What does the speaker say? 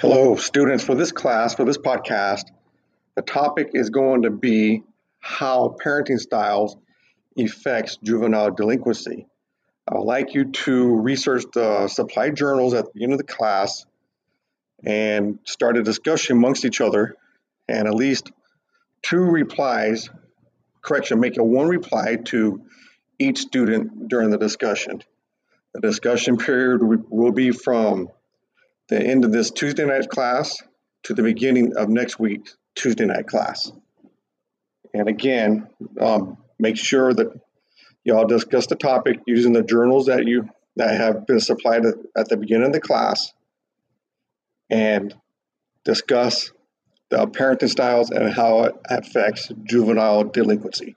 Hello, students. For this class, for this podcast, the topic is going to be how parenting styles affects juvenile delinquency. I would like you to research the supply journals at the end of the class and start a discussion amongst each other and at least two replies, correction, make a one reply to each student during the discussion. The discussion period will be from the end of this Tuesday night class to the beginning of next week's Tuesday night class. And again, um, make sure that y'all discuss the topic using the journals that you that have been supplied at the beginning of the class and discuss the parenting styles and how it affects juvenile delinquency.